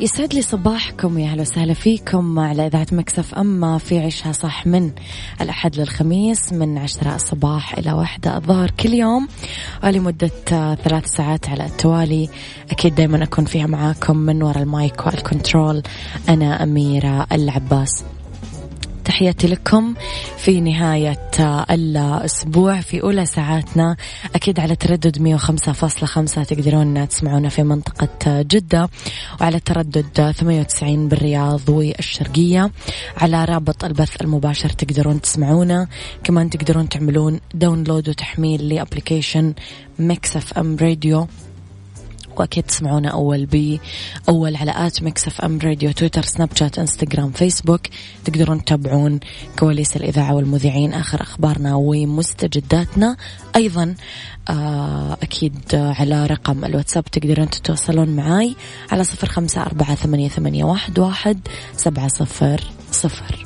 يسعد لي صباحكم يا أهلا وسهلا فيكم على إذاعة Mix FM في عيشها صح من الأحد للخميس من عشرة الصباح إلى واحدة الظهر كل يوم. لمدة ثلاث ساعات على التوالي. أكيد دائما أكون فيها معاكم من وراء ال mic وال control. أنا أميرة العباس. تحياتي لكم في نهاية الأسبوع في أولى ساعاتنا. أكيد على تردد 105.5 تقدرون تسمعونا في منطقة جدة وعلى تردد 98 بالرياض والشرقية. على رابط البث المباشر تقدرون تسمعونا. كمان تقدرون تعملون download وتحميل ل application Mix FM Radio. واكيد تسمعونا أول بأول على at Mix FM Radio تويتر سناب شات إنستغرام فيسبوك. تقدرون تتابعون كواليس الإذاعة والمذيعين آخر أخبارنا ومستجداتنا. أيضا آه، أكيد على رقم الواتساب تقدرون تتواصلون معاي على صفر خمسة أربعة ثمانية, ثمانية واحد, واحد سبعة صفر صفر.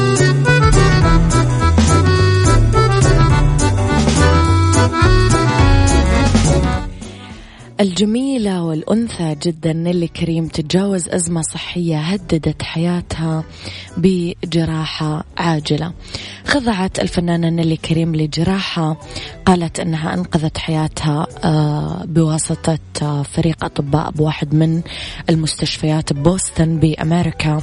الجميلة والأنثى جدا نيلي كريم تتجاوز أزمة صحية هددت حياتها بجراحة عاجلة. خضعت الفنانة نيلي كريم لجراحة قالت أنها أنقذت حياتها آه، بواسطة آه، فريق أطباء بواحد من المستشفيات بوسطن بأمريكا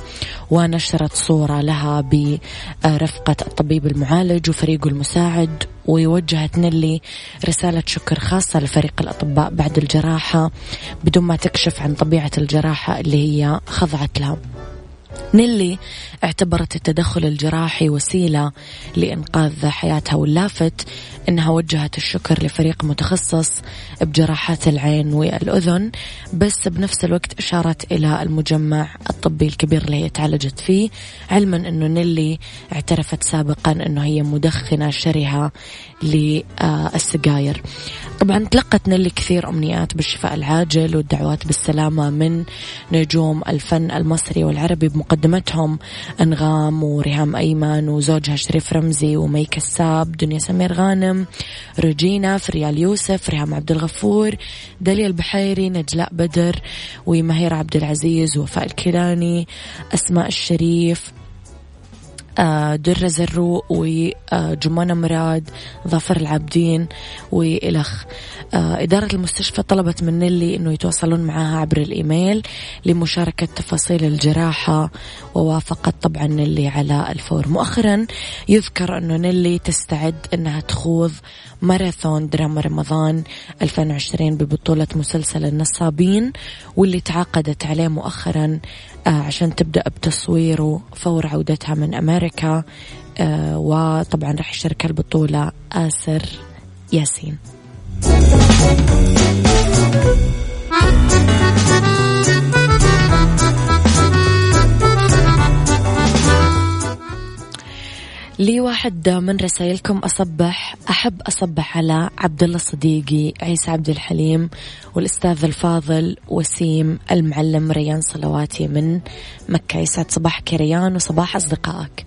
ونشرت صورة لها برفقة الطبيب المعالج وفريقه المساعد. ووجهت نيلي رسالة شكر خاصة لفريق الأطباء بعد الجراحة بدون ما تكشف عن طبيعة الجراحة اللي هي خضعت لها نيلي اعتبرت التدخل الجراحي وسيلة لإنقاذ حياتها واللافت أنها وجهت الشكر لفريق متخصص بجراحات العين والأذن بس بنفس الوقت أشارت إلى المجمع الطبي الكبير اللي هي تعالجت فيه علما أنه نيلي اعترفت سابقا أنه هي مدخنة شرهة للسجاير. طبعا تلقت نيلي كثير أمنيات بالشفاء العاجل والدعوات بالسلامة من نجوم الفن المصري والعربي بمقدمتهم أنغام وريهام أيمن وزوجها شريف رمزي ومي كساب دنيا سمير غانم روجينا فريال يوسف ريهام عبد الغفور داليا البحيري نجلاء بدر ومهير عبد العزيز وفاء الكيلاني أسماء الشريف درة زروق وجمانة مراد ظافر العابدين وإلخ آه، إدارة المستشفى طلبت من نيلي أنه يتواصلون معها عبر الإيميل لمشاركة تفاصيل الجراحة ووافقت طبعا نيلي على الفور. مؤخرا يذكر أنه نيلي تستعد أنها تخوض ماراثون دراما رمضان 2020 ببطولة مسلسل النصابين واللي تعاقدت عليه مؤخرا آه، عشان تبدأ بتصويره فور عودتها من أمريكا آه، وطبعا راح يشارك البطولة آسر ياسين. لي واحد من رسائلكم أصبح أحب أصبح على عبد الله صديقي عيسى عبد الحليم والأستاذ الفاضل وسيم المعلم ريان صلواتي من مكة. يسعد صباحك يا ريان وصباح أصدقائك.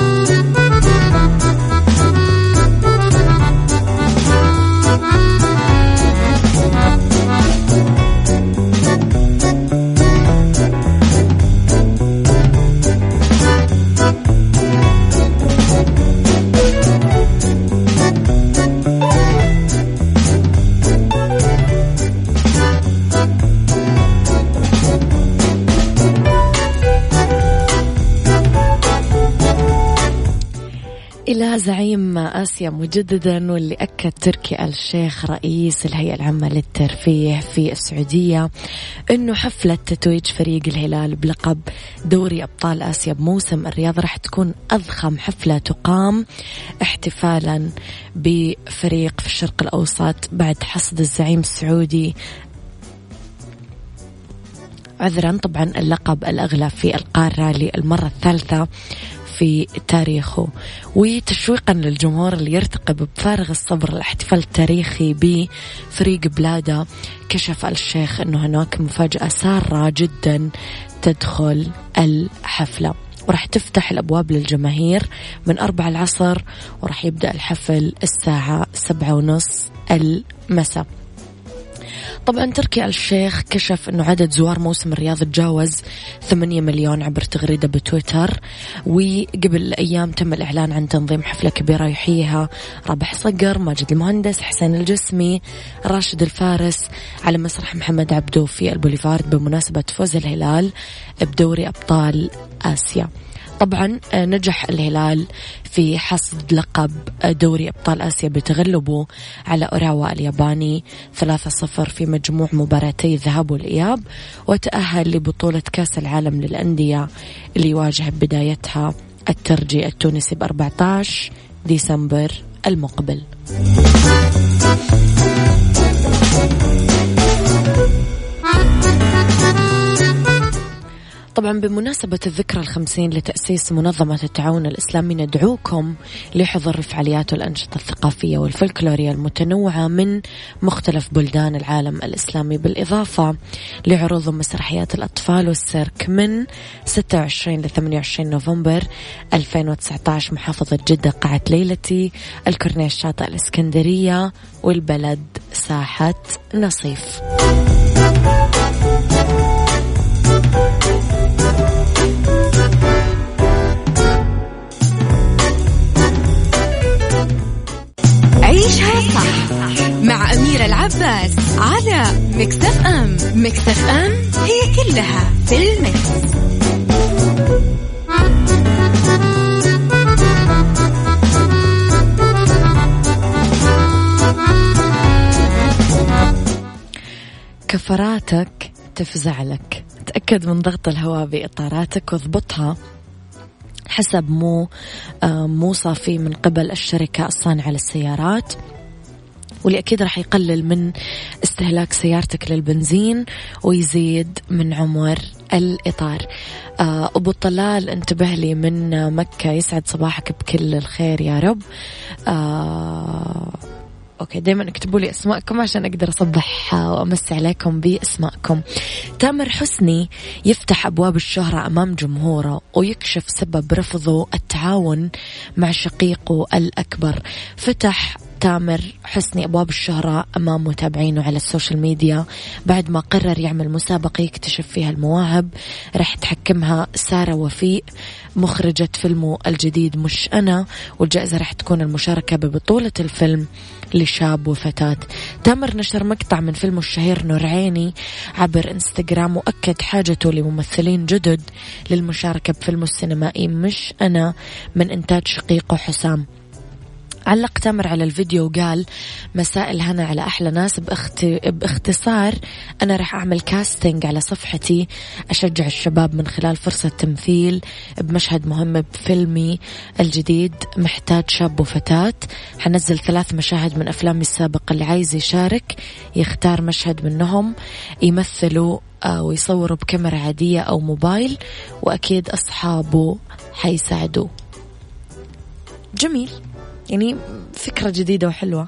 آسيا مجددا واللي أكد تركي الشيخ رئيس الهيئة العامة للترفيه في السعودية أنه حفلة تتويج فريق الهلال بلقب دوري أبطال آسيا بموسم الرياض راح تكون أضخم حفلة تقام احتفالا بفريق في الشرق الأوسط بعد حصد الزعيم السعودي. عذرا طبعا اللقب الأغلى في القارة للمرة الثالثة. في تاريخه. وتشويقا للجمهور اللي يرتقب بفارغ الصبر الاحتفال التاريخي بفريق بلاده كشف الشيخ أنه هناك مفاجأة سارة جدا تدخل الحفلة. وراح تفتح الأبواب للجماهير من أربع العصر وراح يبدأ الحفل الساعة سبعة ونص المساء. طبعا تركي الشيخ كشف أنه عدد زوار موسم الرياض تجاوز 8 مليون عبر تغريدة بتويتر. وقبل أيام تم الإعلان عن تنظيم حفلة كبيرة يحييها رابح صقر ماجد المهندس حسين الجسمي راشد الفارس على مسرح محمد عبدو في البوليفارد بمناسبة فوز الهلال بدوري أبطال آسيا. طبعا آه، نجح الهلال في حصد لقب دوري أبطال آسيا بتغلبه على أوراوا الياباني 3-0 في مجموع مباراتي الذهاب والإياب وتأهل لبطولة كأس العالم للأندية اللي يواجه بدايتها الترجي التونسي ب 14 ديسمبر المقبل. طبعا بمناسبة الذكرى الخمسين لتأسيس منظمة التعاون الإسلامي ندعوكم لحضور الفعاليات والأنشطة الثقافية والفلكلورية المتنوعة من مختلف بلدان العالم الإسلامي بالإضافة لعروض مسرحيات الأطفال والسيرك من 26 ل 28 نوفمبر 2019 محافظة جدة قاعة ليلتي الكورنيش شاطئ الإسكندرية والبلد ساحة نصيف. عيشها صح. مع أميرة العباس على مكتف أم مكتف أم هي كلها في المكس. كفراتك تفزع لك. تأكد من ضغط الهواء بإطاراتك واضبطها. حسب مو آه، موصى فيه من قبل الشركة الصانعة للسيارات. واللي أكيد راح يقلل من استهلاك سيارتك للبنزين ويزيد من عمر الإطار. آه، أبو طلال انتبه لي من مكة يسعد صباحك بكل الخير يا رب. آه أوكي دائما اكتبوا لي أسماءكم عشان أقدر أصبح وأمسي عليكم بأسماءكم. تامر حسني يفتح أبواب الشهرة أمام جمهوره ويكشف سبب رفضه التعاون مع شقيقه الأكبر. فتح تامر حسني أبواب الشهرة أمام متابعينه على السوشيال ميديا. بعد ما قرر يعمل مسابقة يكتشف فيها المواهب راح تحكمها سارة وفيق مخرجة فيلمه الجديد مش أنا والجائزة راح تكون المشاركة ببطولة الفيلم لشاب وفتاة. تامر نشر مقطع من فيلمه الشهير نور عيني عبر إنستغرام وأكد حاجته لممثلين جدد للمشاركة بفيلمه السينمائي مش أنا من إنتاج شقيقه حسام. علق تامر على الفيديو وقال مساء الهنا على أحلى ناس. باخت... باختصار أنا راح أعمل كاستنج على صفحتي أشجع الشباب من خلال فرصة تمثيل بمشهد مهم بفيلمي الجديد محتاج شاب وفتاة. حنزل ثلاث مشاهد من أفلامي السابقة اللي عايز يشارك يختار مشهد منهم يمثلوا آه، ويصوروا بكاميرا عادية أو موبايل وأكيد أصحابه حيساعدوه. جميل. يعني فكرة جديدة وحلوة.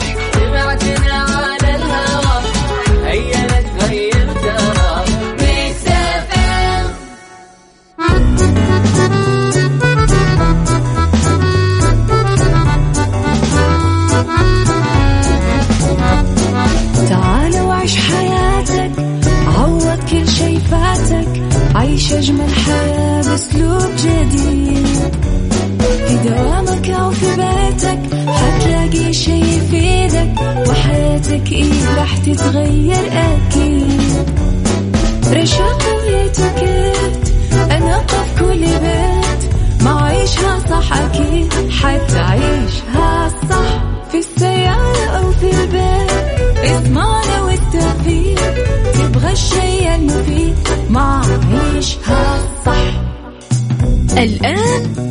وحياتك إيه راح تتغير أكيد؟ رشاق ويتوكيت أنا قف كل بيت. ما عيشها صح أكيد حتعيشها صح. في السيارة أو في البيت اسمعنا والتوفيق. تبغى الشيء المفيد ما عيشها صح. الآن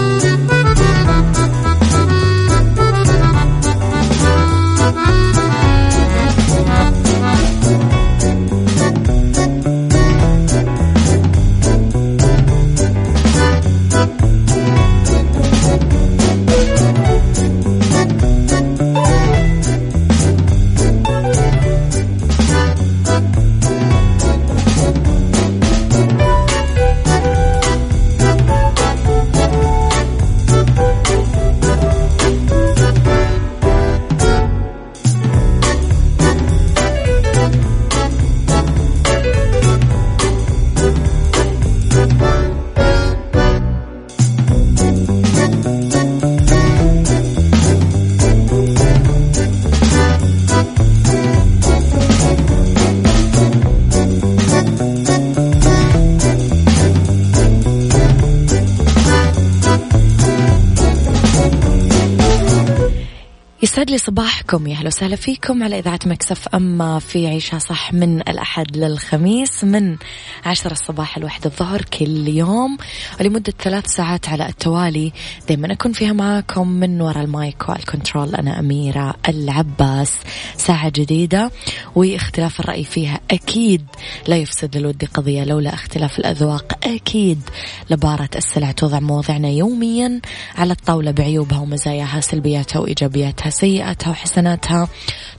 صباحكم يا أهلا وسهلا فيكم على إذاعة Mix FM في عيشها صح من الأحد للخميس من عشرة الصباح لواحد الظهر كل يوم. ولمدة ثلاث ساعات على التوالي دائما أكون فيها معاكم من وراء ال mic وال control أنا أميرة العباس. ساعة جديدة واختلاف الرأي فيها أكيد لا يفسد للود قضية لولا اختلاف الأذواق أكيد لبارت السلع توضع مواضيعنا يوميا على الطاولة بعيوبها ومزاياها سلبياتها وإيجابياتها سيئاتها وحسناتها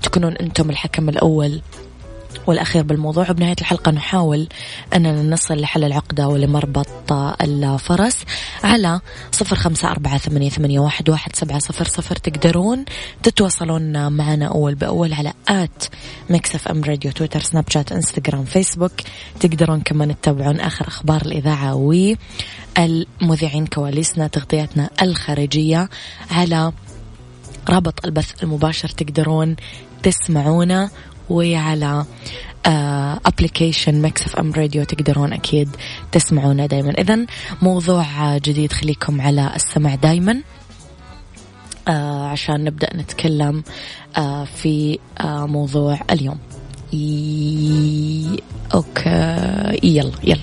تكونون أنتم الحكم الأول والأخير بالموضوع. وبنهاية الحلقة نحاول أننا نصل لحل العقدة ولمربط الفرس على صفر خمسة أربعة ثمانية, ثمانية واحد, واحد سبعة صفر صفر. تقدرون تتواصلون معنا أول بأول على at Mix FM Radio تويتر سناب شات إنستغرام فيسبوك تقدرون كمان تتابعون آخر أخبار الإذاعة والمذيعين كواليسنا تغطياتنا الخارجية على رابط البث المباشر تقدرون تسمعونا وعلى application Mix FM Radio تقدرون أكيد تسمعونا دائما اذا موضوع جديد خليكم على السمع دائما آه عشان نبدأ نتكلم آه في آه موضوع اليوم. okay يلا يلا.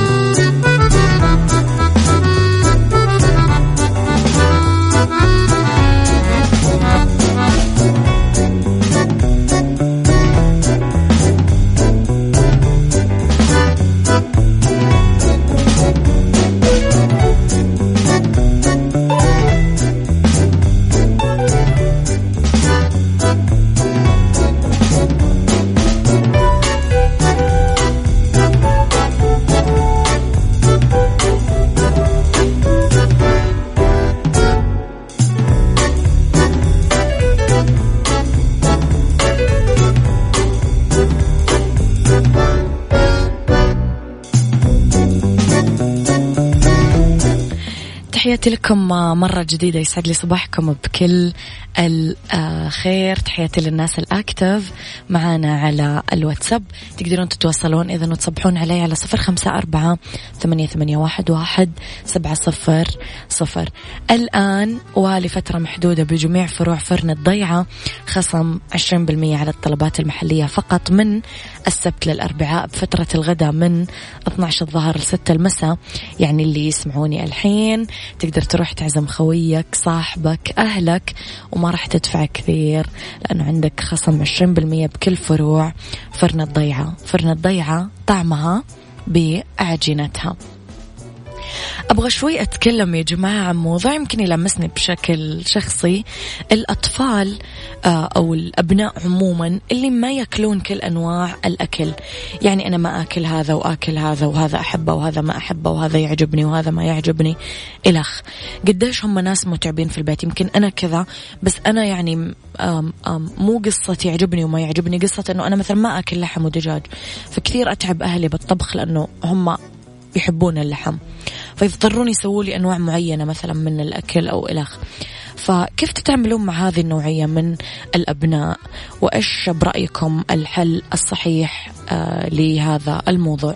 تحياتي لكم مرة جديدة يسعد لي صباحكم بكل الخير. تحياتي للناس الأكتف. معانا على الواتساب. تقدرون تتواصلون إذا وتصبحون علي على صفر خمسة أربعة ثمانية, ثمانية واحد, واحد سبعة صفر صفر. الآن ولفترة محدودة بجميع فروع فرن الضيعة. خصم عشرين بالمية على الطلبات المحلية فقط من السبت للأربعاء بفترة الغداء من 12 الظهر ل 6 المساء. يعني اللي يسمعوني الحين تقدر تروح تعزم خويك صاحبك أهلك وما راح تدفع كثير لأنه عندك خصم 20% بكل فروع فرن الضيعة. فرن الضيعة طعمها بعجينتها أبغى شوي أتكلم يا جماعة عن موضوع يمكن يلمسني بشكل شخصي. الأطفال آه، أو الأبناء عموما اللي ما يأكلون كل أنواع الأكل. يعني أنا ما أكل هذا وأكل هذا وهذا أحبه وهذا ما أحبه وهذا يعجبني وهذا ما يعجبني. إلخ قديش هم ناس متعبين في البيت. يمكن أنا كذا بس أنا يعني أم أم مو قصة يعجبني وما يعجبني. قصة أنه أنا مثلا ما أكل لحم ودجاج فكثير أتعب أهلي بالطبخ لأنه هم يحبون اللحم. فيضطرون يسووا لي أنواع معينة مثلا من الأكل أو إلخ فكيف تتعاملون مع هذه النوعية من الأبناء؟ وإيش برأيكم الحل الصحيح آه لهذا الموضوع؟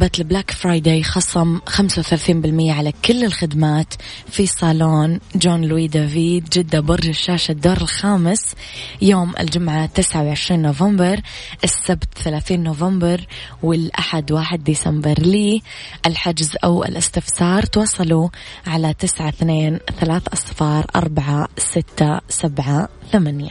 بمناسبة ال Black Friday خصم 35% على كل الخدمات في صالون Jean Louis David جدة برج الشاشة الدور الخامس يوم الجمعة 29 نوفمبر السبت 30 نوفمبر والأحد 1 ديسمبر. للحجز أو الاستفسار تواصلوا على 92 3 أصفار 4 6 7 8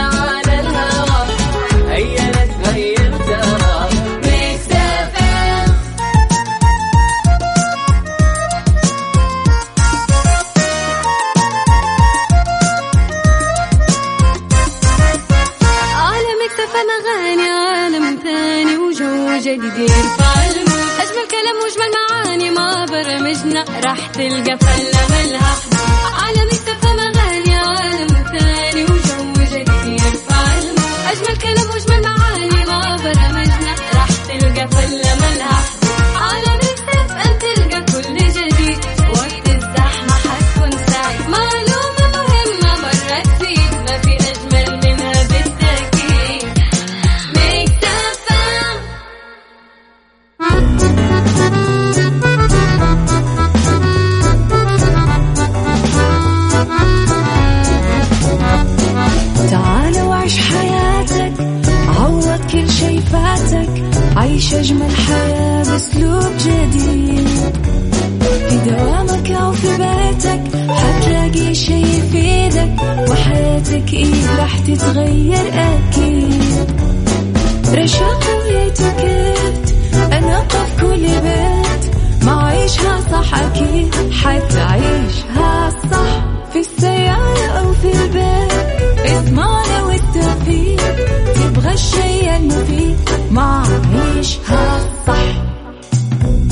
تتغير أكيد. رشاق ويتوكيت أنا قف كل بيت. ما عيشها صح أكيد حتعيشها صح. في السيارة أو في البيت اسمعنا والتوفيق. تبغى الشي المفيد ما عيشها صح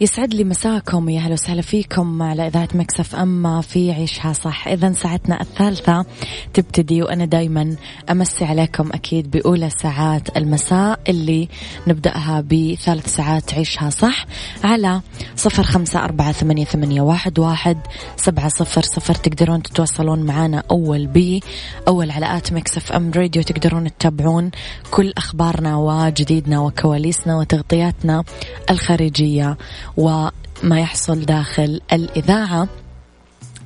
يسعد لي مساكم يا أهلا وسهلا فيكم على إذاعة Mix FM في عيشها صح. اذا ساعتنا الثالثة تبتدي وأنا دائما أمسي عليكم أكيد بأولى ساعات المساء اللي نبدأها بثلاث ساعات عيشها صح. على صفر خمسة أربعة ثمانية, ثمانية واحد, واحد سبعة صفر صفر تقدرون تتواصلون معنا أول بأول على at Mix FM Radio تقدرون تتابعون كل أخبارنا وجديدنا وكواليسنا وتغطياتنا الخارجية. وما يحصل داخل الإذاعة.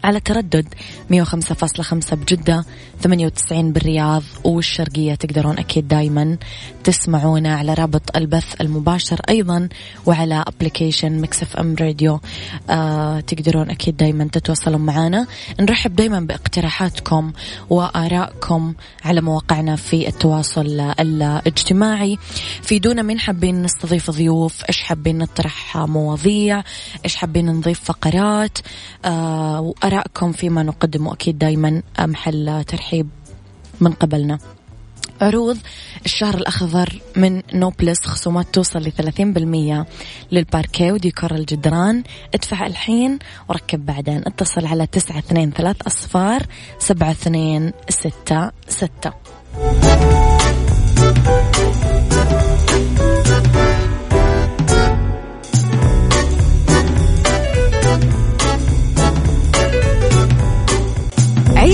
على تردد 105.5 بجدة 98 بالرياض والشرقية تقدرون أكيد دايما تسمعونا على رابط البث المباشر أيضا وعلى application Mix FM Radio. آه تقدرون أكيد دايما تتواصلون معنا. نرحب دايما باقتراحاتكم وآرائكم على مواقعنا في التواصل الاجتماعي. فيدونا مين حابين نستضيف ضيوف؟ إيش حابين نطرح مواضيع؟ إيش حابين نضيف فقرات؟ آه آرائكم فيما نقدم وأكيد دايما آه، محل آه، ترحيب من قبلنا. عروض الشهر الأخضر من نوبلس خصومات توصل ل 30% للباركيه وديكور الجدران. ادفع الحين وركب بعدين. اتصل على 923 أصفار 7266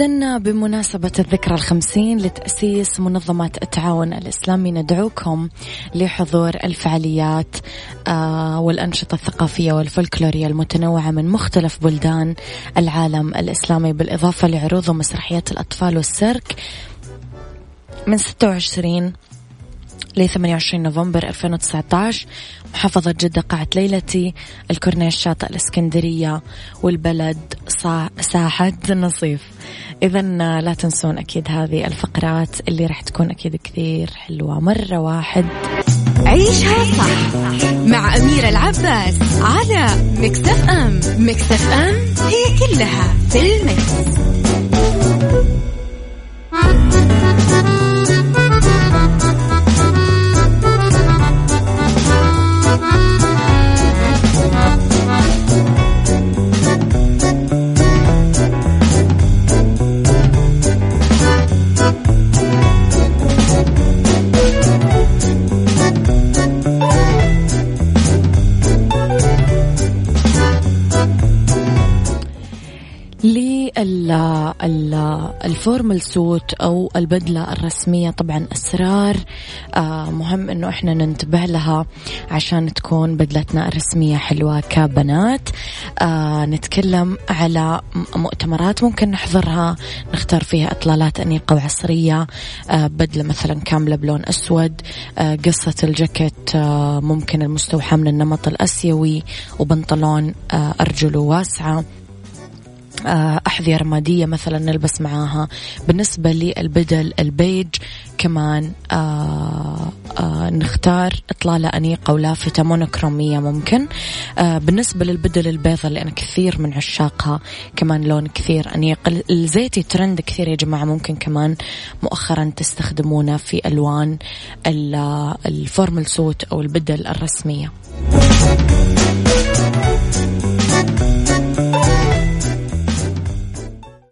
إذا بمناسبة الذكرى الخمسين لتأسيس منظمة التعاون الإسلامي ندعوكم لحضور الفعاليات آه، والأنشطة الثقافية والفلكلورية المتنوعة من مختلف بلدان العالم الإسلامي بالإضافة لعروض ومسرحيات الأطفال والسيرك من 26 ل 28 نوفمبر 2019 محافظة جدة قاعة ليلتي الكورنيش شاطئ الإسكندرية والبلد ساحة نصيف إذا لا تنسون أكيد هذه الفقرات اللي راح تكون أكيد كثير حلوة. مرة واحد. عيشها صح مع أميرة العباس على مكتف أم. مكتف أم هي كلها في المكس. ال formal suit أو البدلة الرسمية طبعا أسرار. آه مهم أنه إحنا ننتبه لها عشان تكون بدلتنا الرسمية حلوة كبنات. آه نتكلم على مؤتمرات ممكن نحضرها. نختار فيها إطلالات أنيقة وعصرية. آه بدلة مثلا كاملة بلون أسود. قصة الجاكيت ممكن المستوحى من النمط الأسيوي وبنطلون أرجله واسعة. أحذية رمادية مثلا نلبس معاها. بالنسبة للبدل البيج كمان آه آه نختار إطلالة أنيقة ولافتة مونوكرومية ممكن. آه بالنسبة للبدل البيضة اللي أنا كثير من عشاقها كمان لون كثير أنيق. الزيتي ترند كثير يا جماعة ممكن كمان مؤخرا تستخدمونه في ألوان ال formal suit أو البدل الرسمية.